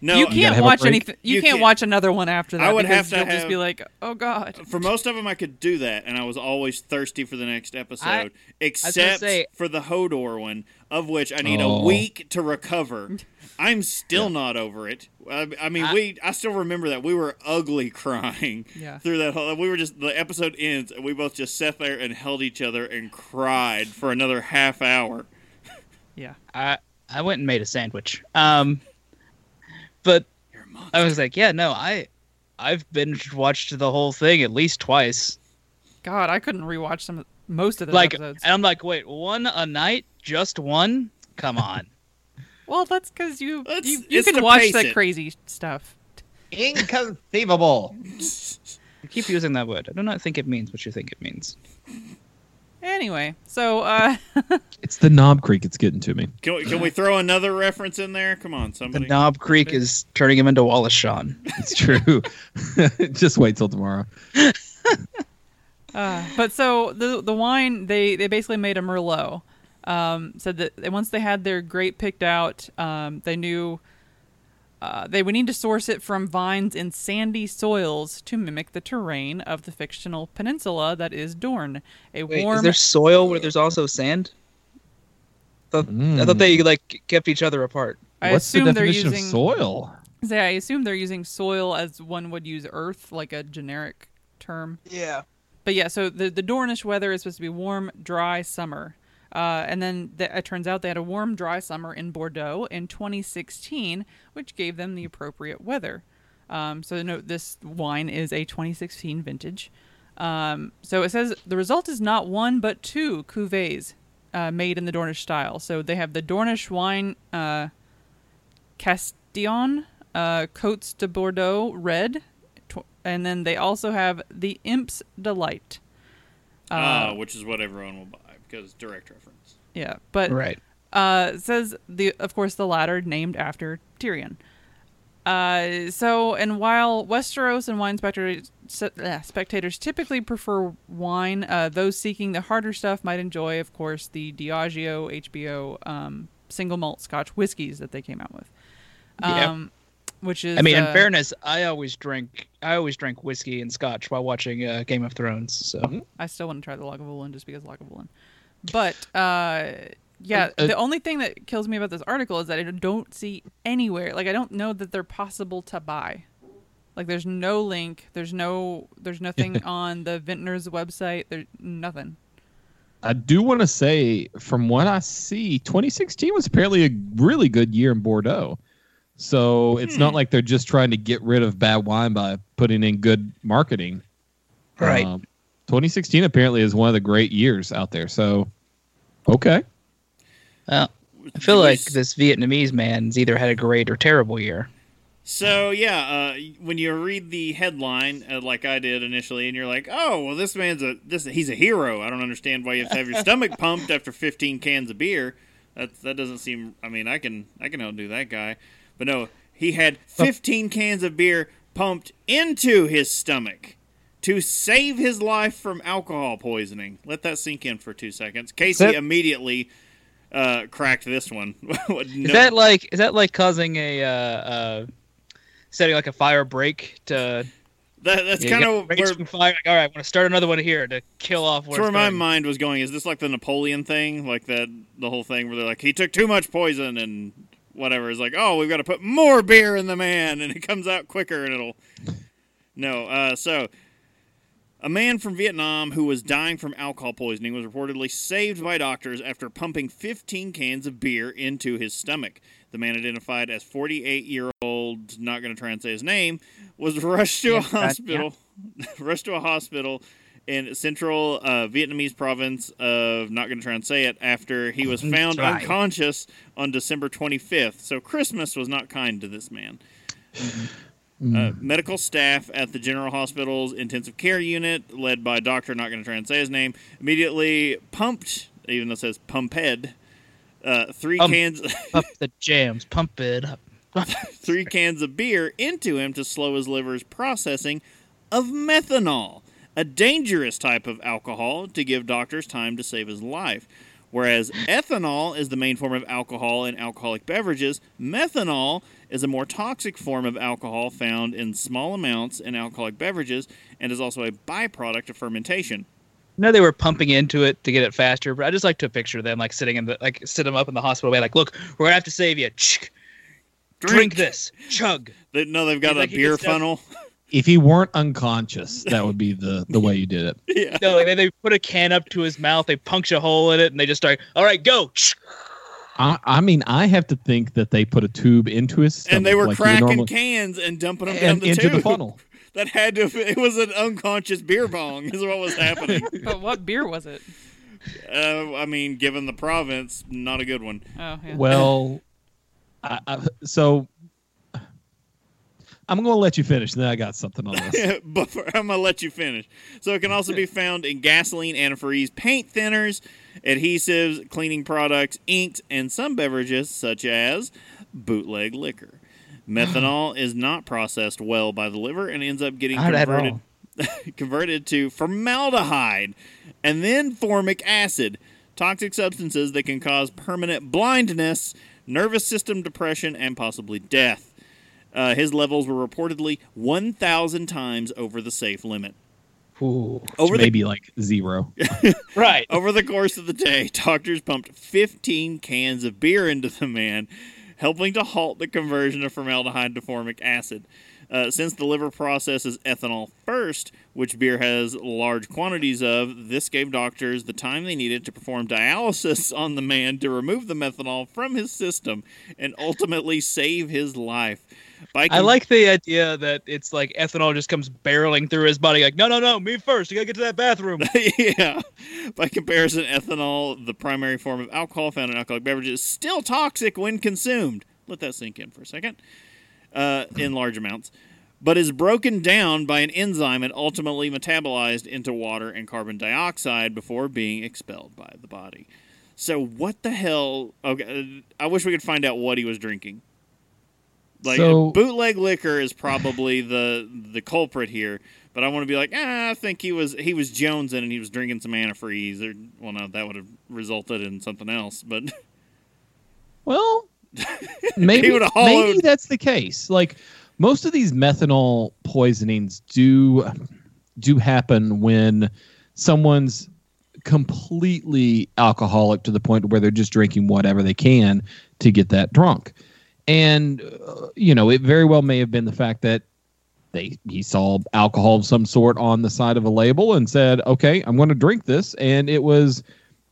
no, you can't have watch anything. You, You can't, can't- watch another one after that. I would have to you'll just be like, oh god. for most of them, I could do that, and I was always thirsty for the next episode, I- gonna except say- for the Hodor one, of which I need a Oh. week to recover. I'm still not over it. I, I mean, I- we I still remember that we were ugly crying Yeah. through that whole. We were just the episode ends, and we both just sat there and held each other and cried for another half hour. Yeah. I I went and made a sandwich. Um, but You're a monster. I was like, yeah, no, I I've binge watched the whole thing at least twice. God, I couldn't rewatch some. Of, most of the like, episodes. and I'm like, wait, one a night, just one? Come on. Well, that's because you That's- you, you can watch pace that it. crazy stuff. Inconceivable. You keep using that word. I do not think it means what you think it means. Anyway, so uh, It's the Knob Creek. It's getting to me. Can we, can we throw another reference in there? Come on, somebody. The. Knob Creek is turning him into Wallace Shawn. It's true. Just wait till tomorrow. Uh, but so the the wine they they basically made a merlot. Um, said that once they had their grape picked out, um, they knew uh, they would need to source it from vines in sandy soils to mimic the terrain of the fictional peninsula that is Dorne. A Wait, warm is there soil where there's also sand? Thought, I thought they like kept each other apart. I What's the assume they're definition using of soil? Say, I assume they're using soil as one would use earth, like a generic term. Yeah. But yeah, so the the Dornish weather is supposed to be warm, dry summer. Uh, and then the, it turns out they had a warm, dry summer in Bordeaux in 2016, which gave them the appropriate weather. Um, so note this wine is a 2016 vintage. Um, so it says the result is not one but two cuvées uh, made in the Dornish style. So they have the Dornish wine uh, Castillon, uh, Cotes de Bordeaux red, tw- and then they also have the Imp's Delight. Ah, which is what everyone will buy because direct reference. Yeah, but Right. uh, says the of course the latter named after Tyrion. Uh, so and while Westeros and wine spectators, uh, spectators typically prefer wine, uh, those seeking the harder stuff might enjoy, of course, the Diageo HBO um, single malt Scotch whiskeys that they came out with. Yeah. Um, which is I mean, in uh, fairness, I always drink. I always drink whiskey and scotch while watching uh, Game of Thrones. So I still want to try the Lagavulin just because Lagavulin. But uh, yeah, Uh, uh, the only thing that kills me about this article is that I don't see anywhere. Like I don't know that they're possible to buy. Like there's no link. There's no. There's nothing on the Vintner's website. There's nothing. I do want to say, from what I see, 2016 was apparently a really good year in Bordeaux. So it's not like they're just trying to get rid of bad wine by putting in good marketing. right. Um, 2016 apparently is one of the great years out there. So, okay. well, I feel Did like this Vietnamese man's either had a great or terrible year. So yeah, uh, when you read the headline uh, like I did initially, and you're like, "Oh, well, this man's a this he's a hero." I don't understand why you have to have your stomach pumped after 15 cans of beer. That that doesn't seem. I mean, I can I can outdo that guy, but no, he had 15 cans of beer pumped into his stomach to save his life from alcohol poisoning. Let that sink in for two seconds. Casey that- immediately uh, cracked this one. Is that like is that like causing a uh, uh, setting like a fire break to that, that's kind of where fire? Like, all right, I want to start another one here to kill off. That's where my mind was going. Is this like the Napoleon thing, like that the whole thing where they're like he took too much poison and whatever? Is like, oh, we've got to put more beer in the man, and it comes out quicker, and it'll. No, uh, so a man from Vietnam who was dying from alcohol poisoning was reportedly saved by doctors after pumping 15 cans of beer into his stomach. The man, identified as 48 year old, not going to try and say his name, was rushed to a Yeah, that- hospital. rushed to a hospital in central uh, Vietnamese province of not going to try and say it after he was found Try. unconscious on December 25th. So Christmas was not kind to this man. Uh, medical staff at the General Hospital's intensive care unit, led by a doctor, not going to try and say his name, immediately pumped, even though it says pumped, uh, three Um, cans, Pump the jams, pump it up. three cans of beer into him to slow his liver's processing of methanol, a dangerous type of alcohol to give doctors time to save his life. Whereas ethanol is the main form of alcohol in alcoholic beverages, methanol is a more toxic form of alcohol found in small amounts in alcoholic beverages and is also a byproduct of fermentation. I know they were pumping into it to get it faster, but I just like to picture them like sitting in the like sit them up in the hospital bed, like, look, we're gonna have to save you. Ch- drink this, chug. They, no, they've got He's a like, beer funnel. If he weren't unconscious, that would be the, the way you did it. yeah. No, like they, they put a can up to his mouth, they punch a hole in it, and they just start, all right, go. Ch- I, I mean, I have to think that they put a tube into his stomach And they were like cracking normally- cans and dumping them down the into tube. the funnel. That had to. It was an unconscious beer bong. Is what was happening. But what beer was it? Uh, I mean, given the province, not a good one. Oh, yeah. Well, I, I, so I'm going to let you finish. Then I got something on this. but I'm gonna let you finish. So it can also be found in gasoline, antifreeze, paint thinners, adhesives, cleaning products, inks, and some beverages such as bootleg liquor. Methanol is not processed well by the liver and ends up getting Not converted converted to formaldehyde and then formic acid, toxic substances that can cause permanent blindness, nervous system depression, and possibly death. Uh, his levels were reportedly 1,000 times over the safe limit. Ooh. Over the Maybe like zero. Right. Over the course of the day, doctors pumped 15 cans of beer into the man, helping to halt the conversion of formaldehyde to formic acid. Uh, since the liver processes ethanol first, which beer has large quantities of, this gave doctors the time they needed to perform dialysis on the man to remove the methanol from his system and ultimately save his life. By I like the idea that it's like ethanol just comes barreling through his body, like, no, no, no, me first. You gotta get to that bathroom. yeah. By comparison, ethanol, the primary form of alcohol found in alcoholic beverages, is still toxic when consumed. Let that sink in for a second. Uh, in large amounts, but is broken down by an enzyme and ultimately metabolized into water and carbon dioxide before being expelled by the body. So what the hell? Okay, uh, I wish we could find out what he was drinking. Like So- bootleg liquor is probably the the culprit here, but I want to be like, ah, I think he was he was jonesing and he was drinking some antifreeze. Or well, no, that would have resulted in something else. But Well, maybe maybe that's the case. Like most of these methanol poisonings do do happen when someone's completely alcoholic to the point where they're just drinking whatever they can to get that drunk. And uh, you know, it very well may have been the fact that they he saw alcohol of some sort on the side of a label and said, "Okay, I'm going to drink this," and it was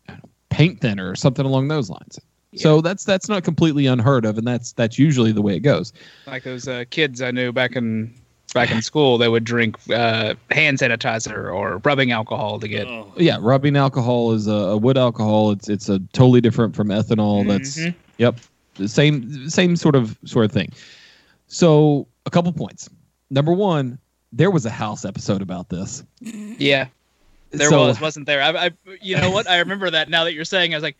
know, paint thinner or something along those lines. So that's that's not completely unheard of, and that's that's usually the way it goes. like those uh, kids I knew back in back in school, they would drink uh, hand sanitizer or rubbing alcohol to get. oh, Yeah, rubbing alcohol is a, a wood alcohol. It's it's a totally different from ethanol. That's Mhm. yep, the same same sort of sort of thing. So a couple points. Number one, there was a house episode about this. Yeah, there So- was, wasn't there? I, I, you know what? I remember that now that you're saying. I was like,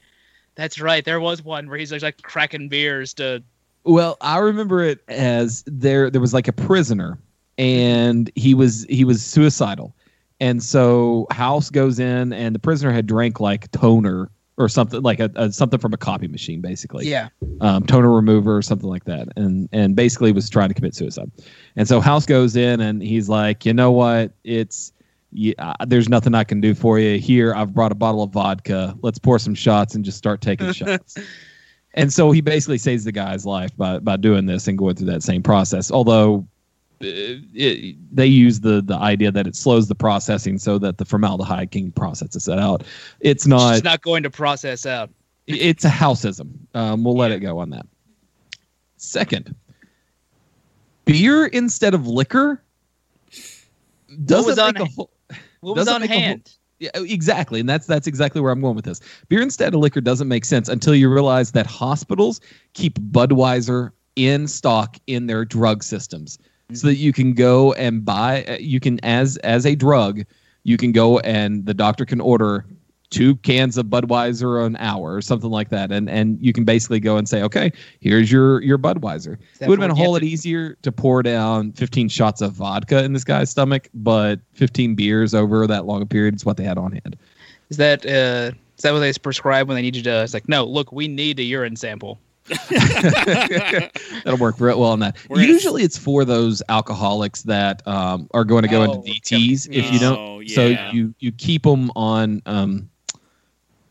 that's right. There was one where he's like, like cracking beers to. Well, I remember it as there there was like a prisoner and he was he was suicidal. And so House goes in and the prisoner had drank like toner or something like a, a something from a copy machine basically. Yeah. Um, toner remover or something like that. And and basically was trying to commit suicide. And so House goes in and he's like, "You know what? It's yeah, uh, there's nothing I can do for you here. I've brought a bottle of vodka. Let's pour some shots and just start taking shots." And so he basically saves the guy's life by by doing this and going through that same process. Although it, they use the the idea that it slows the processing so that the formaldehyde can process it out. It's not. It's not going to process out. It's a houseism. Um, we'll let it go on that. Second, beer instead of liquor doesn't on make a whole. What was on hand? Yeah, exactly, and that's that's exactly where I'm going with this. Beer instead of liquor doesn't make sense until you realize that hospitals keep Budweiser in stock in their drug systems, so that you can go and buy. You can as as a drug, you can go and the doctor can order two cans of Budweiser an hour or something like that, and and you can basically go and say, okay, here's your your Budweiser. It would have been a whole lot easier to pour down 15 shots of vodka in this guy's stomach, but 15 beers over that long a period is what they had on hand. Is that uh, is that what they prescribe when they need you to? It's like, no, look, we need a urine sample. That'll work very well on that. We're gonna- Usually, it's for those alcoholics that um, are going to go Oh, into DTs. If you don't, Oh, so you you keep them on. Um,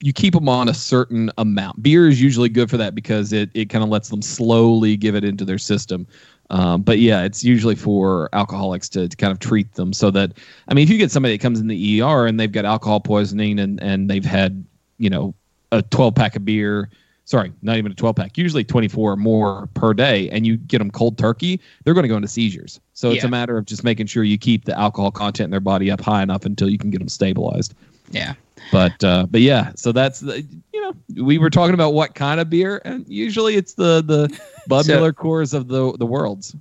you keep them on a certain amount. Beer is usually good for that because it, it kind of lets them slowly give it into their system. Um, but yeah, it's usually for alcoholics to, to kind of treat them so that I mean, if you get somebody that comes in the ER and they've got alcohol poisoning and and they've had you know a 12 pack of beer sorry, not even a 12 pack, usually 24 or more per day, and you get them cold turkey, they're going to go into seizures. So it's Yeah. a matter of just making sure you keep the alcohol content in their body up high enough until you can get them stabilized. Yeah. But uh, but yeah, so that's the you know we were talking about what kind of beer, and usually it's the the Bud So- Miller Coors of the the worlds.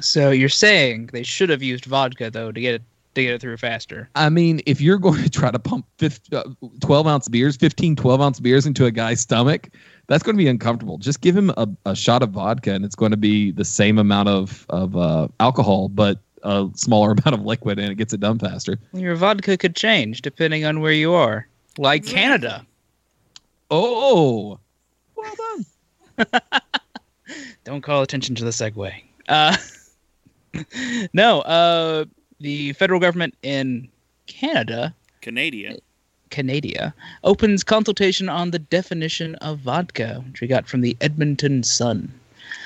So you're saying they should have used vodka though to get it to get it through faster. I mean, if you're going to try to pump 50, uh, 12 ounce beers, 15, 12 ounce beers into a guy's stomach, that's going to be uncomfortable. Just give him a, a shot of vodka and it's going to be the same amount of, of uh, alcohol, but a smaller amount of liquid and it gets it done faster. Your vodka could change depending on where you are, like Canada. Oh, well done. Don't call attention to the segue. Uh, no, uh, the federal government in Canada, Canada. Canada, opens consultation on the definition of vodka, which we got from the Edmonton Sun.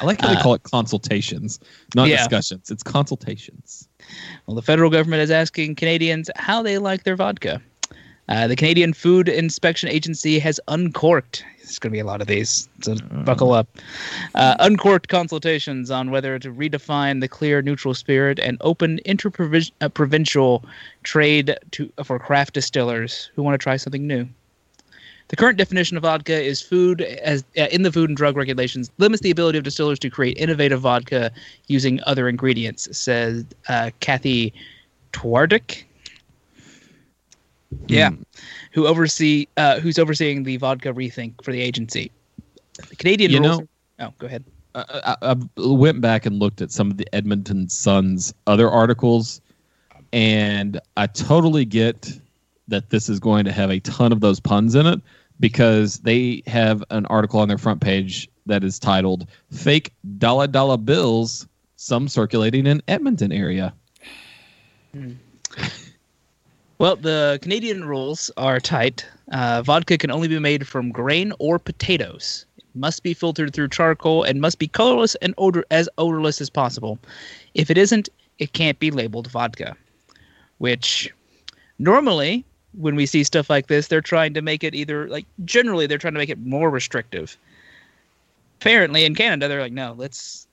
I like how they Uh, call it consultations, not yeah. discussions. It's consultations. Well, the federal government is asking Canadians how they like their vodka. Uh, the Canadian Food Inspection Agency has uncorked. There's going to be a lot of these, so buckle up. Uh, uncorked consultations on whether to redefine the clear neutral spirit and open interprovincial trade to for craft distillers who want to try something new. The current definition of vodka is food as uh, in the Food and Drug Regulations limits the ability of distillers to create innovative vodka using other ingredients, says uh, Kathy Twardick. Yeah, Hmm. who oversee uh, who's overseeing the vodka rethink for the agency. The Canadian You rules. know- oh, go ahead. I, I, I went back and looked at some of the Edmonton Sun's other articles, and I totally get that this is going to have a ton of those puns in it because they have an article on their front page that is titled "Fake Dollar Dollar Bills." Some circulating in Edmonton area. Well, the Canadian rules are tight. Uh, vodka can only be made from grain or potatoes. It must be filtered through charcoal and must be colorless and odor as odorless as possible. If it isn't, it can't be labeled vodka. Which normally, when we see stuff like this, they're trying to make it either like generally they're trying to make it more restrictive. Apparently, in Canada, they're like, no, let's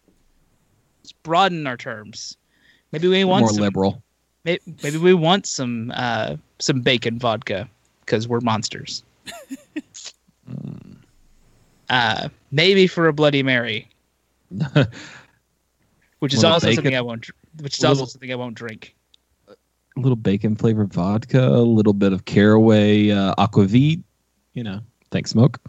let's broaden our terms. Maybe we want More some, liberal. May- Maybe we want some uh, some bacon vodka because we're monsters. uh, maybe for a Bloody Mary, which is also bacon. something I won't. Which is Little- also something I won't drink. A little bacon flavored vodka, a little bit of caraway uh, aquavit. You know, thanks, smoke.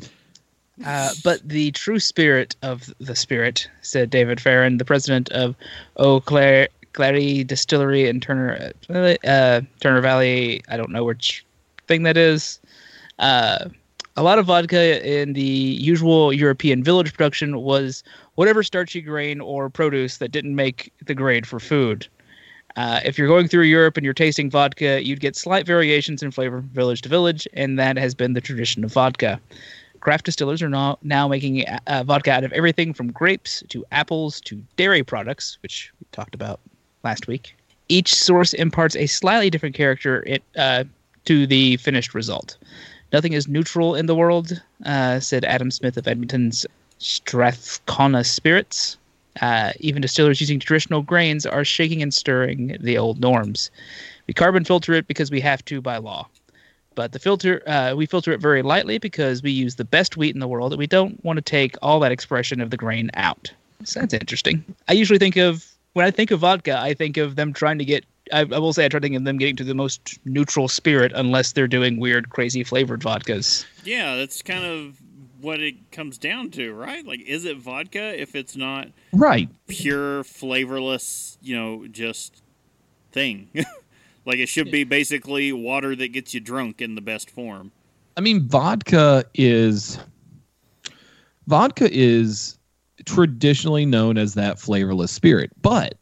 Uh, but the true spirit of the spirit, said David Farran, the president of Eau Claire, Clary Distillery in Turner uh, Turner Valley. I don't know which thing that is. Uh, a lot of vodka in the usual European village production was whatever starchy grain or produce that didn't make the grade for food. Uh, if you're going through Europe and you're tasting vodka, you'd get slight variations in flavor from village to village, and that has been the tradition of vodka. Craft distillers are now, now making uh, vodka out of everything from grapes to apples to dairy products, which we talked about last week. Each source imparts a slightly different character it, uh, to the finished result. Nothing is neutral in the world, uh, said Adam Smith of Edmonton's Strathcona Spirits. Uh, even distillers using traditional grains are shaking and stirring the old norms. We carbon filter it because we have to by law but the filter uh, we filter it very lightly because we use the best wheat in the world and we don't want to take all that expression of the grain out so that's interesting i usually think of when i think of vodka i think of them trying to get I, I will say i try to think of them getting to the most neutral spirit unless they're doing weird crazy flavored vodkas Yeah, that's kind of what it comes down to, right? Like, is it vodka if it's not Right. pure, flavorless, you know, just thing? like, it should be basically water that gets you drunk in the best form. I mean, vodka is vodka is traditionally known as that flavorless spirit, but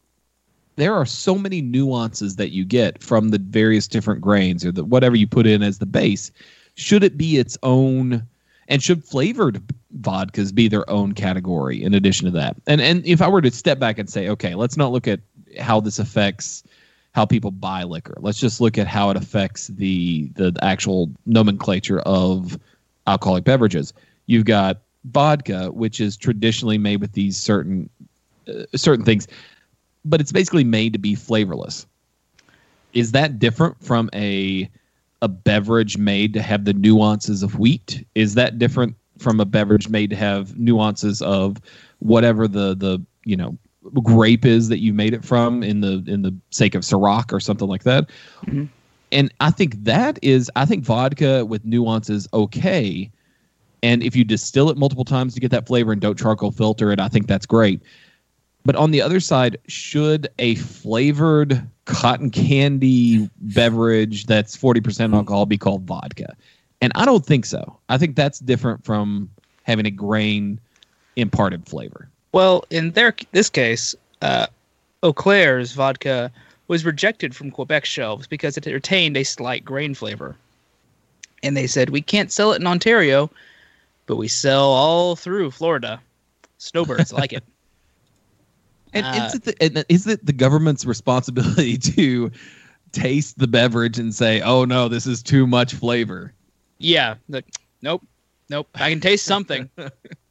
there are so many nuances that you get from the various different grains or the whatever you put in as the base. Should it be its own and should flavored vodkas be their own category in addition to that? And and if I were to step back and say, okay, let's not look at how this affects how people buy liquor. Let's just look at how it affects the the actual nomenclature of alcoholic beverages. You've got vodka, which is traditionally made with these certain uh, certain things, but it's basically made to be flavorless. Is that different from a a beverage made to have the nuances of wheat? Is that different from a beverage made to have nuances of whatever the the you know grape is that you made it from in the in the sake of Ciroc or something like that? Mhm. And I think that is I think vodka with nuances okay. And if you distill it multiple times to get that flavor and don't charcoal filter it, I think that's great. But on the other side, should a flavored cotton candy beverage that's 40% alcohol be called vodka? And I don't think so. I think that's different from having a grain imparted flavor. Well, in their this case, uh, Eau Claire's vodka was rejected from Quebec shelves because it retained a slight grain flavor. And they said, we can't sell it in Ontario, but we sell all through Florida. Snowbirds like it. And Uh, is, it the, and is it the government's responsibility to taste the beverage and say, "Oh no, this is too much flavor"? Yeah. The, nope. Nope. I can taste something.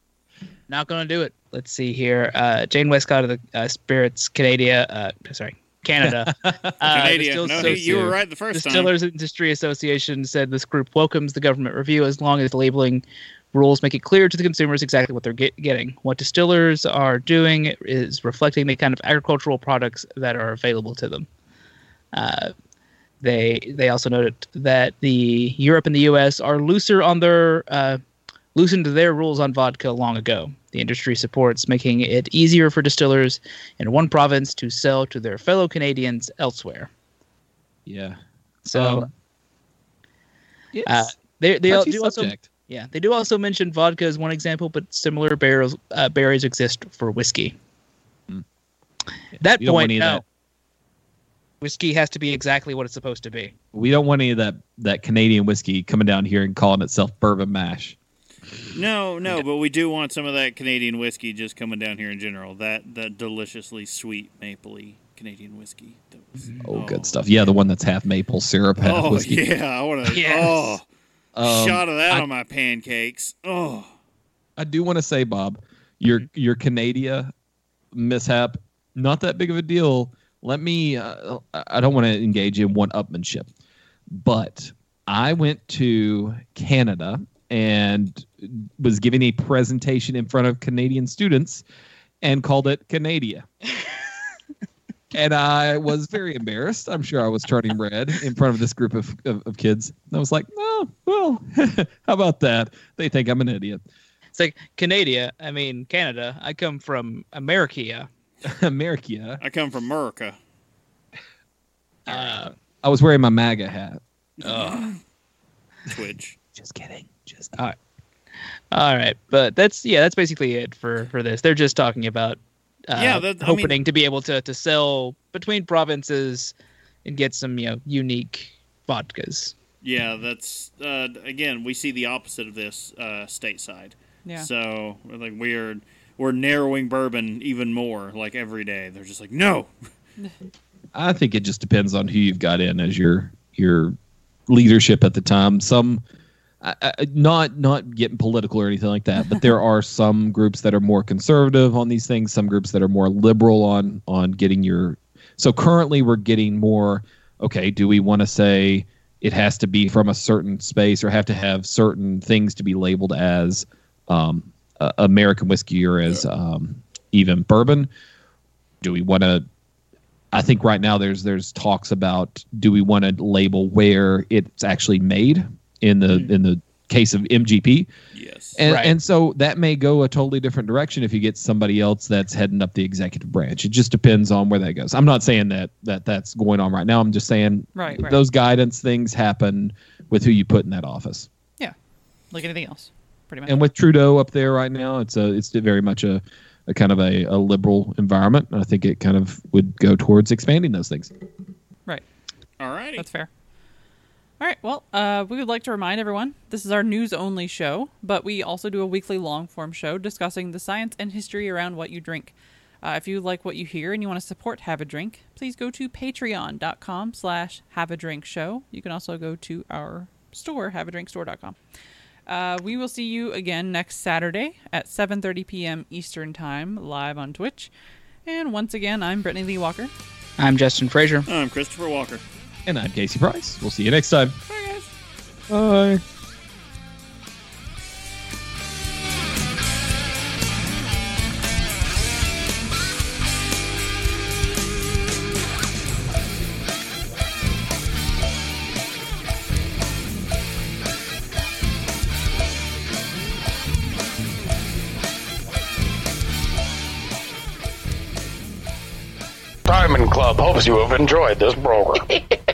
Not gonna do it. Let's see here. Uh, Jane Westcott of the uh, Spirits Canada. Uh, sorry, Canada. Uh, Canadian. No, Associ- you were right the first time. Distillers Industry Association said this group welcomes the government review as long as the labeling rules make it clear to the consumers exactly what they're get- getting. What distillers are doing is reflecting the kind of agricultural products that are available to them. Uh, they they also noted that the Europe and the U.S. are looser on their uh, loosened their rules on vodka long ago. The industry supports making it easier for distillers in one province to sell to their fellow Canadians elsewhere. Yeah. So Um, uh, they they do also subject. Yeah they do also mention vodka as one example, but similar barrels uh, berries exist for whiskey. Hmm. That We point, any of no. that. Whiskey has to be exactly what it's supposed to be. We don't want any of that that Canadian whiskey coming down here and calling itself bourbon mash. No, no, but we do want some of that Canadian whiskey just coming down here in general. That that deliciously sweet mapley Canadian whiskey. That was- Oh, good stuff. Yeah, the one that's half maple syrup, half Oh whiskey. yeah, I want to. Yes. Oh, Um, shot of that I- on my pancakes. Oh, I do want to say, Bob, your your Canada mishap, not that big of a deal. Let me. Uh, I don't want to engage in one upmanship, but I went to Canada and was giving a presentation in front of Canadian students and called it Canadia. and I was very embarrassed. I'm sure I was turning red in front of this group of, of, of kids. And I was like, oh, well, how about that? They think I'm an idiot. It's like Canada. I mean Canada. I come from America. America. I come from America. Uh, I was wearing my MAGA hat. Twitch. Just kidding. Just all right. All right. but that's yeah, that's basically it for for this. They're just talking about uh, Yeah, that- I mean- hoping to be able to to sell between provinces and get some you know unique vodkas. Yeah, that's uh, again we see the opposite of this uh, stateside. Yeah. So we're like we're we're narrowing bourbon even more. Like every day, they're just like no. I think it just depends on who you've got in as your your leadership at the time. Some, I, I, not not getting political or anything like that, but there are some groups that are more conservative on these things. Some groups that are more liberal on on getting your. So currently, we're getting more. Okay, do we want to say it has to be from a certain space or have to have certain things to be labeled as um, uh, American whiskey or as um, even bourbon? Do we want to I think right now there's there's talks about do we want to label where it's actually made in the hmm. in the case of MGP, Yes. and Right. and so that may go a totally different direction if you get somebody else that's heading up the executive branch. It just depends on where that goes. I'm not saying that that that's going on right now. I'm just saying Right, right. those guidance things happen with who you put in that office. Yeah. Like anything else, pretty much. And with Trudeau up there right now, it's a it's very much a, a kind of a, a liberal environment. And I think it kind of would go towards expanding those things. right. All right. That's fair. All right. Well, uh, we would like to remind everyone this is our news only show, but we also do a weekly long form show discussing the science and history around what you drink. Uh, if you like what you hear and you want to support Have a Drink, please go to patreon.com slash have a drink show. You can also go to our store, haveadrinkstore.com. Uh, we will see you again next Saturday at 7:30 p.m. Eastern Time, live on Twitch. And once again, I'm Brittany Lee Walker. I'm Justin Frazier. I'm Christopher Walker. And I'm Casey Price. We'll see you next time. Bye, guys. Bye. Diamond Club hopes you have enjoyed this program.